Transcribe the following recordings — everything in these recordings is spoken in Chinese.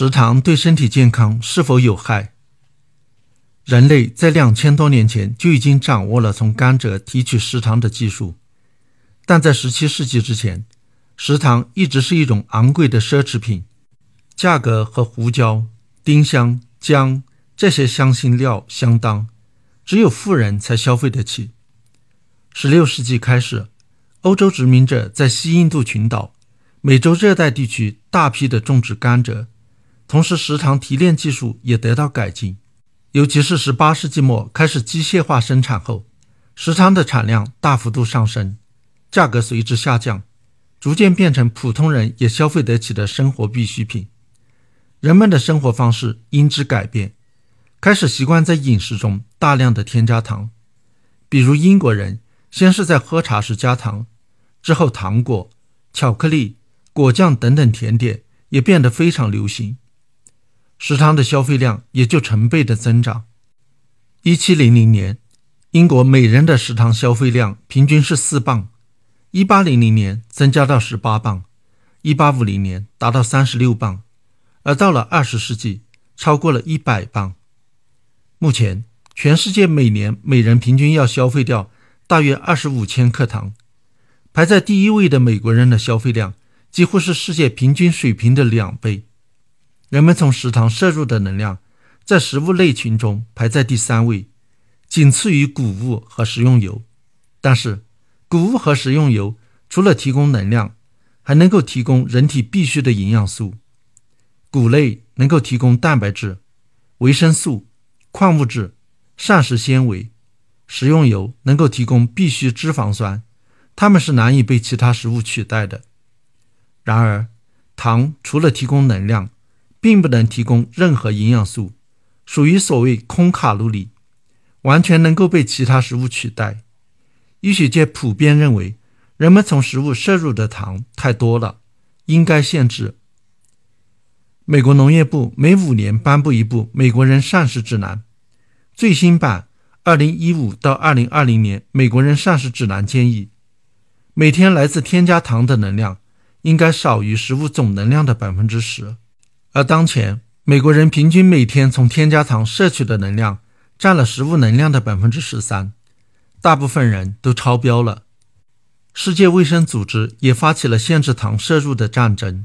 食糖对身体健康是否有害？人类在两千多年前就已经掌握了从甘蔗提取食糖的技术，但在十七世纪之前，食糖一直是一种昂贵的奢侈品，价格和胡椒、丁香、姜这些香辛料相当，只有富人才消费得起。十六世纪开始，欧洲殖民者在西印度群岛、美洲热带地区大批的种植甘蔗，同时食糖提炼技术也得到改进。尤其是十八世纪末开始机械化生产后，食糖的产量大幅度上升，价格随之下降，逐渐变成普通人也消费得起的生活必需品。人们的生活方式因之改变，开始习惯在饮食中大量的添加糖。比如英国人先是在喝茶时加糖，之后糖果、巧克力、果酱等等甜点也变得非常流行。食堂的消费量也就成倍的增长。一七零零年，英国每人的食堂消费量平均是四磅；一八零零年增加到十八磅；一八五零年达到三十六磅，而到了二十世纪，超过了一百磅。目前，全世界每年每人平均要消费掉大约二十五千克糖。排在第一位的美国人的消费量几乎是世界平均水平的两倍。人们从食堂摄入的能量，在食物类群中排在第三位，仅次于谷物和食用油。但是，谷物和食用油除了提供能量，还能够提供人体必需的营养素。谷类能够提供蛋白质、维生素、矿物质、膳食纤维；食用油能够提供必需脂肪酸，它们是难以被其他食物取代的。然而，糖除了提供能量，并不能提供任何营养素，属于所谓空卡路里，完全能够被其他食物取代。医学界普遍认为，人们从食物摄入的糖太多了，应该限制。美国农业部每五年颁布一部《美国人膳食指南》，最新版二零一五到二零二零年《美国人膳食指南》建议，每天来自添加糖的能量应该少于食物总能量的百分之十。而当前，美国人平均每天从添加糖摄取的能量占了食物能量的百分之十三，大部分人都超标了。世界卫生组织也发起了限制糖摄入的战争。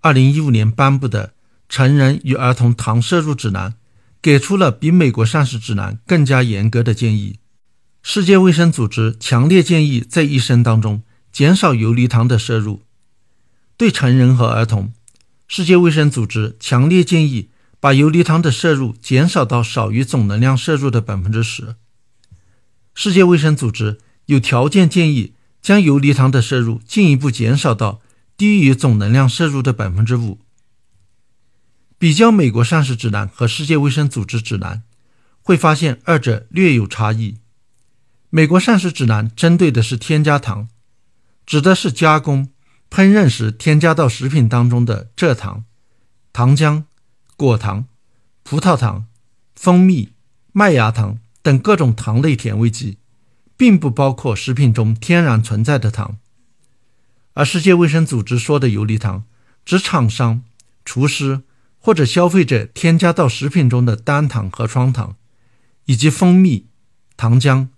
二零一五年颁布的《成人与儿童糖摄入指南》给出了比美国膳食指南更加严格的建议。世界卫生组织强烈建议在一生当中减少游离糖的摄入，对成人和儿童。世界卫生组织强烈建议把游离糖的摄入减少到少于总能量摄入的百分之十。世界卫生组织有条件建议将游离糖的摄入进一步减少到低于总能量摄入的百分之五。比较美国膳食指南和世界卫生组织指南，会发现二者略有差异。美国膳食指南针对的是添加糖，指的是加工。烹饪时添加到食品当中的蔗糖、糖浆、果糖、葡萄糖、蜂蜜、麦芽糖等各种糖类甜味剂，并不包括食品中天然存在的糖。而世界卫生组织说的游离糖，指厂商、厨师或者消费者添加到食品中的单糖和双糖，以及蜂蜜、糖浆、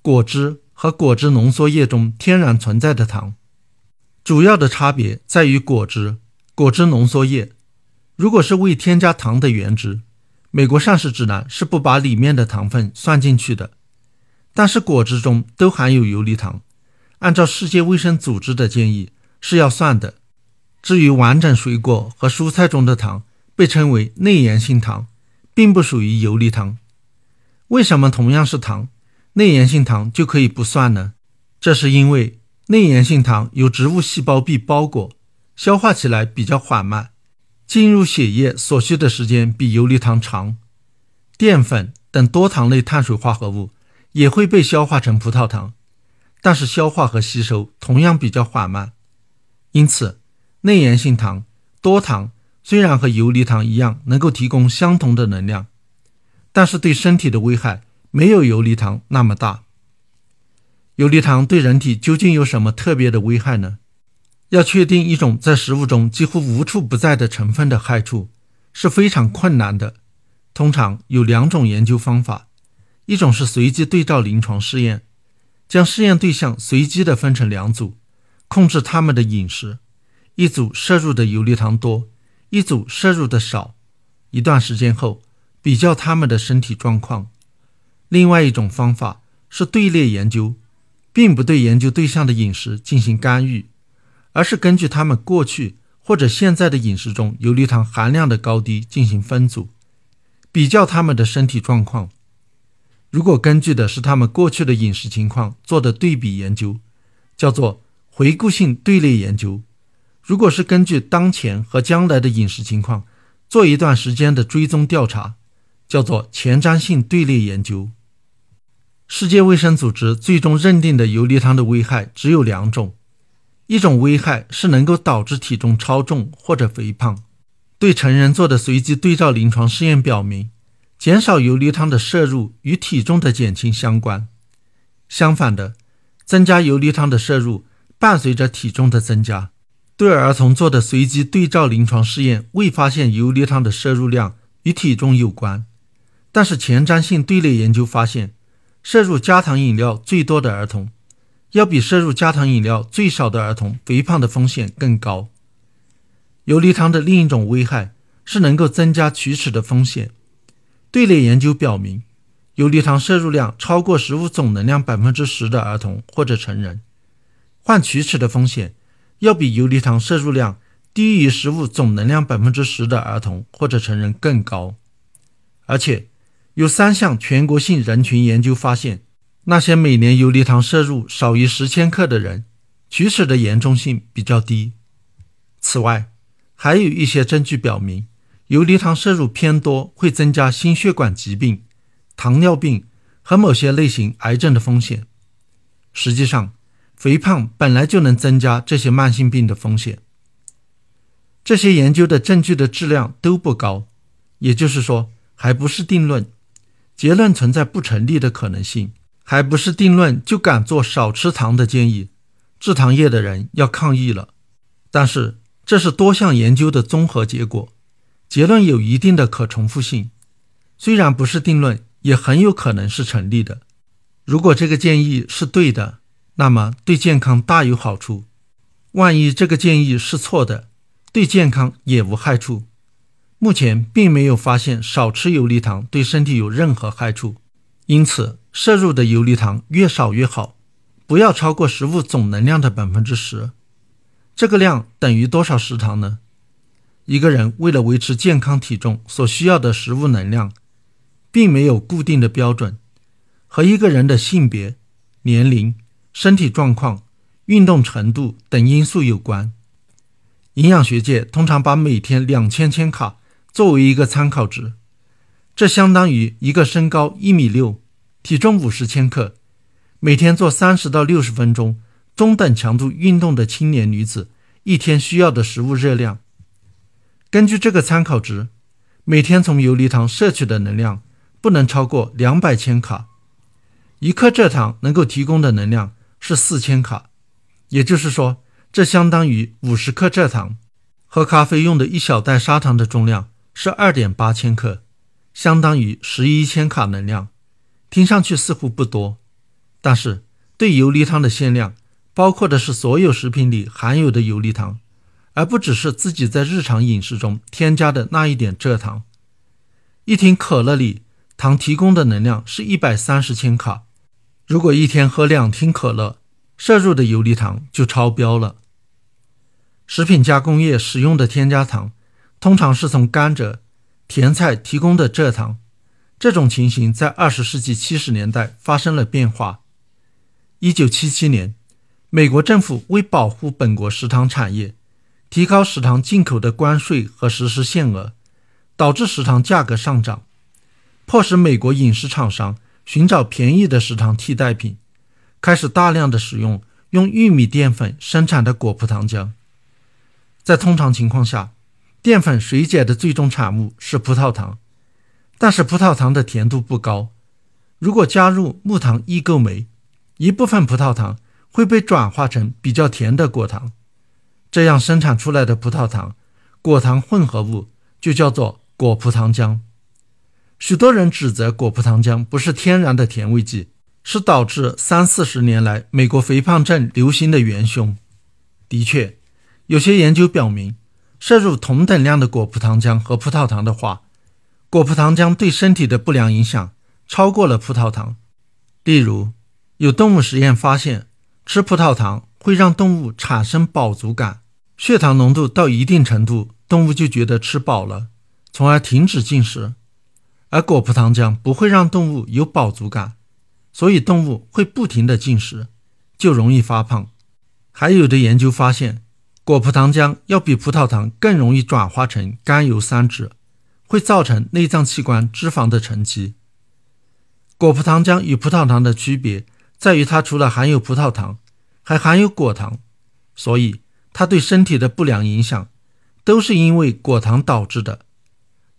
果汁和果汁浓缩液中天然存在的糖。主要的差别在于果汁、果汁浓缩液。如果是未添加糖的原汁，美国膳食指南是不把里面的糖分算进去的。但是果汁中都含有游离糖，按照世界卫生组织的建议是要算的。至于完整水果和蔬菜中的糖，被称为内源性糖，并不属于游离糖。为什么同样是糖，内源性糖就可以不算呢？这是因为。内源性糖由植物细胞壁包裹，消化起来比较缓慢，进入血液所需的时间比游离糖长。淀粉等多糖类碳水化合物也会被消化成葡萄糖，但是消化和吸收同样比较缓慢。因此，内源性糖多糖虽然和游离糖一样能够提供相同的能量，但是对身体的危害没有游离糖那么大。游离糖对人体究竟有什么特别的危害呢？要确定一种在食物中几乎无处不在的成分的害处，是非常困难的。通常有两种研究方法，一种是随机对照临床试验，将试验对象随机的分成两组，控制他们的饮食，一组摄入的游离糖多，一组摄入的少。一段时间后，比较他们的身体状况。另外一种方法是队列研究，并不对研究对象的饮食进行干预，而是根据他们过去或者现在的饮食中游离糖含量的高低进行分组，比较他们的身体状况。如果根据的是他们过去的饮食情况做的对比研究，叫做回顾性队列研究；如果是根据当前和将来的饮食情况，做一段时间的追踪调查，叫做前瞻性队列研究。世界卫生组织最终认定的游离糖的危害只有两种：一种危害是能够导致体重超重或者肥胖。对成人做的随机对照临床试验表明，减少游离汤的摄入与体重的减轻相关。相反的，增加游离汤的摄入伴随着体重的增加。对儿童做的随机对照临床试验未发现游离汤的摄入量与体重有关，但是前瞻性队列研究发现，摄入加糖饮料最多的儿童，要比摄入加糖饮料最少的儿童肥胖的风险更高。游离糖的另一种危害是能够增加龋齿的风险。队列研究表明，游离糖摄入量超过食物总能量百分之十的儿童或者成人，患龋齿的风险。要比游离糖摄入量低于食物总能量百分之十的儿童或者成人更高，而且有三项全国性人群研究发现，那些每年游离糖摄入少于十千克的人，龋齿的严重性比较低。此外，还有一些证据表明，游离糖摄入偏多会增加心血管疾病、糖尿病和某些类型癌症的风险。实际上，肥胖本来就能增加这些慢性病的风险。这些研究的证据的质量都不高，也就是说，还不是定论，结论存在不成立的可能性。还不是定论就敢做少吃糖的建议，制糖业的人要抗议了。但是这是多项研究的综合结果，结论有一定的可重复性，虽然不是定论，也很有可能是成立的。如果这个建议是对的。那么对健康大有好处。万一这个建议是错的，对健康也无害处。目前并没有发现少吃游离糖对身体有任何害处，因此摄入的游离糖越少越好，不要超过食物总能量的百分之十。这个量等于多少食糖呢？一个人为了维持健康体重所需要的食物能量，并没有固定的标准，和一个人的性别、年龄。身体状况、运动程度等因素有关。营养学界通常把每天两千千卡作为一个参考值，这相当于一个身高一米六、体重五十千克、每天做三十到六十分钟中等强度运动的青年女子一天需要的食物热量。根据这个参考值，每天从游离糖摄取的能量不能超过两百千卡。一克蔗糖能够提供的能量。是四千卡，也就是说，这相当于五十克蔗糖。喝咖啡用的一小袋砂糖的重量是二点八千克，相当于十一千卡能量。听上去似乎不多，但是对游离糖的限量，包括的是所有食品里含有的游离糖，而不只是自己在日常饮食中添加的那一点蔗糖。一瓶可乐里糖提供的能量是一百三十千卡。如果一天喝两听可乐，摄入的游离糖就超标了。食品加工业使用的添加糖，通常是从甘蔗、甜菜提供的蔗糖。这种情形在二十世纪七十年代发生了变化。一九七七年，美国政府为保护本国食糖产业，提高食糖进口的关税和实施限额，导致食糖价格上涨，迫使美国饮食厂商。寻找便宜的食糖替代品，开始大量的使用用玉米淀粉生产的果葡糖浆。在通常情况下，淀粉水解的最终产物是葡萄糖，但是葡萄糖的甜度不高。如果加入木糖异构酶，一部分葡萄糖会被转化成比较甜的果糖，这样生产出来的葡萄糖果糖混合物就叫做果葡糖浆。许多人指责果葡糖浆不是天然的甜味剂，是导致三四十年来美国肥胖症流行的元凶。的确，有些研究表明，摄入同等量的果葡糖浆和葡萄糖的话，果葡糖浆对身体的不良影响超过了葡萄糖。例如，有动物实验发现，吃葡萄糖会让动物产生饱足感，血糖浓度到一定程度，动物就觉得吃饱了，从而停止进食；而果葡糖浆不会让动物有饱足感，所以动物会不停地进食，就容易发胖。还有的研究发现，果葡糖浆要比葡萄糖更容易转化成甘油三酯。会造成内脏器官脂肪的沉积。果葡糖浆与葡萄糖的区别在于，它除了含有葡萄糖，还含有果糖，所以它对身体的不良影响都是因为果糖导致的。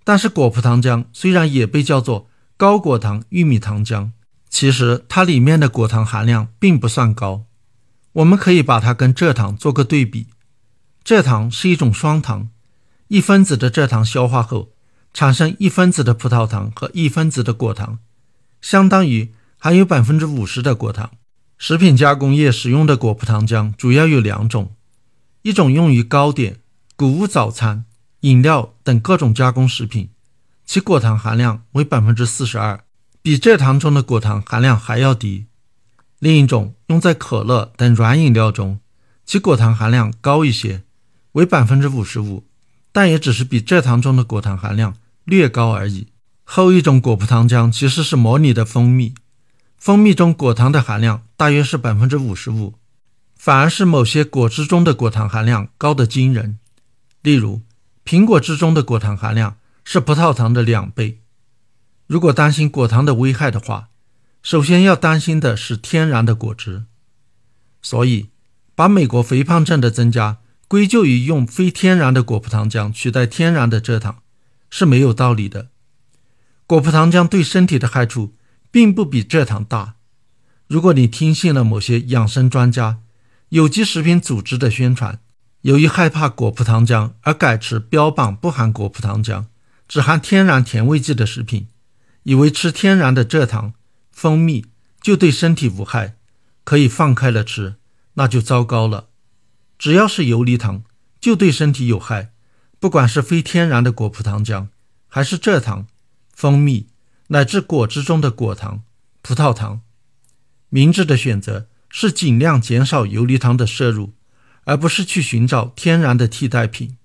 但是果葡糖浆虽然也被叫做高果糖玉米糖浆，其实它里面的果糖含量并不算高。我们可以把它跟蔗糖做个对比。蔗糖是一种双糖，一分子的蔗糖消化后。产生一分子的葡萄糖和一分子的果糖，相当于含有百分之五十的果糖。食品加工业使用的果葡糖浆主要有两种，一种用于糕点、谷物早餐、饮料等各种加工食品，其果糖含量为百分之四十二，比蔗糖中的果糖含量还要低；另一种用在可乐等软饮料中，其果糖含量高一些，为百分之五十五，但也只是比蔗糖中的果糖含量。略高而已。后一种果葡糖浆其实是模拟的蜂蜜，蜂蜜中果糖的含量大约是百分之五十五，反而是某些果汁中的果糖含量高得惊人。例如，苹果汁中的果糖含量是葡萄糖的两倍。如果担心果糖的危害的话，首先要担心的是天然的果汁。所以，把美国肥胖症的增加归咎于用非天然的果葡糖浆取代天然的蔗糖。是没有道理的。果葡糖浆对身体的害处并不比蔗糖大。如果你听信了某些养生专家、有机食品组织的宣传，由于害怕果葡糖浆而改吃标榜不含果葡糖浆、只含天然甜味剂的食品，以为吃天然的蔗糖、蜂蜜就对身体无害，可以放开了吃，那就糟糕了。只要是游离糖，就对身体有害。不管是非天然的果葡糖浆，还是蔗糖、蜂蜜，乃至果汁中的果糖、葡萄糖，明智的选择是尽量减少游离糖的摄入，而不是去寻找天然的替代品。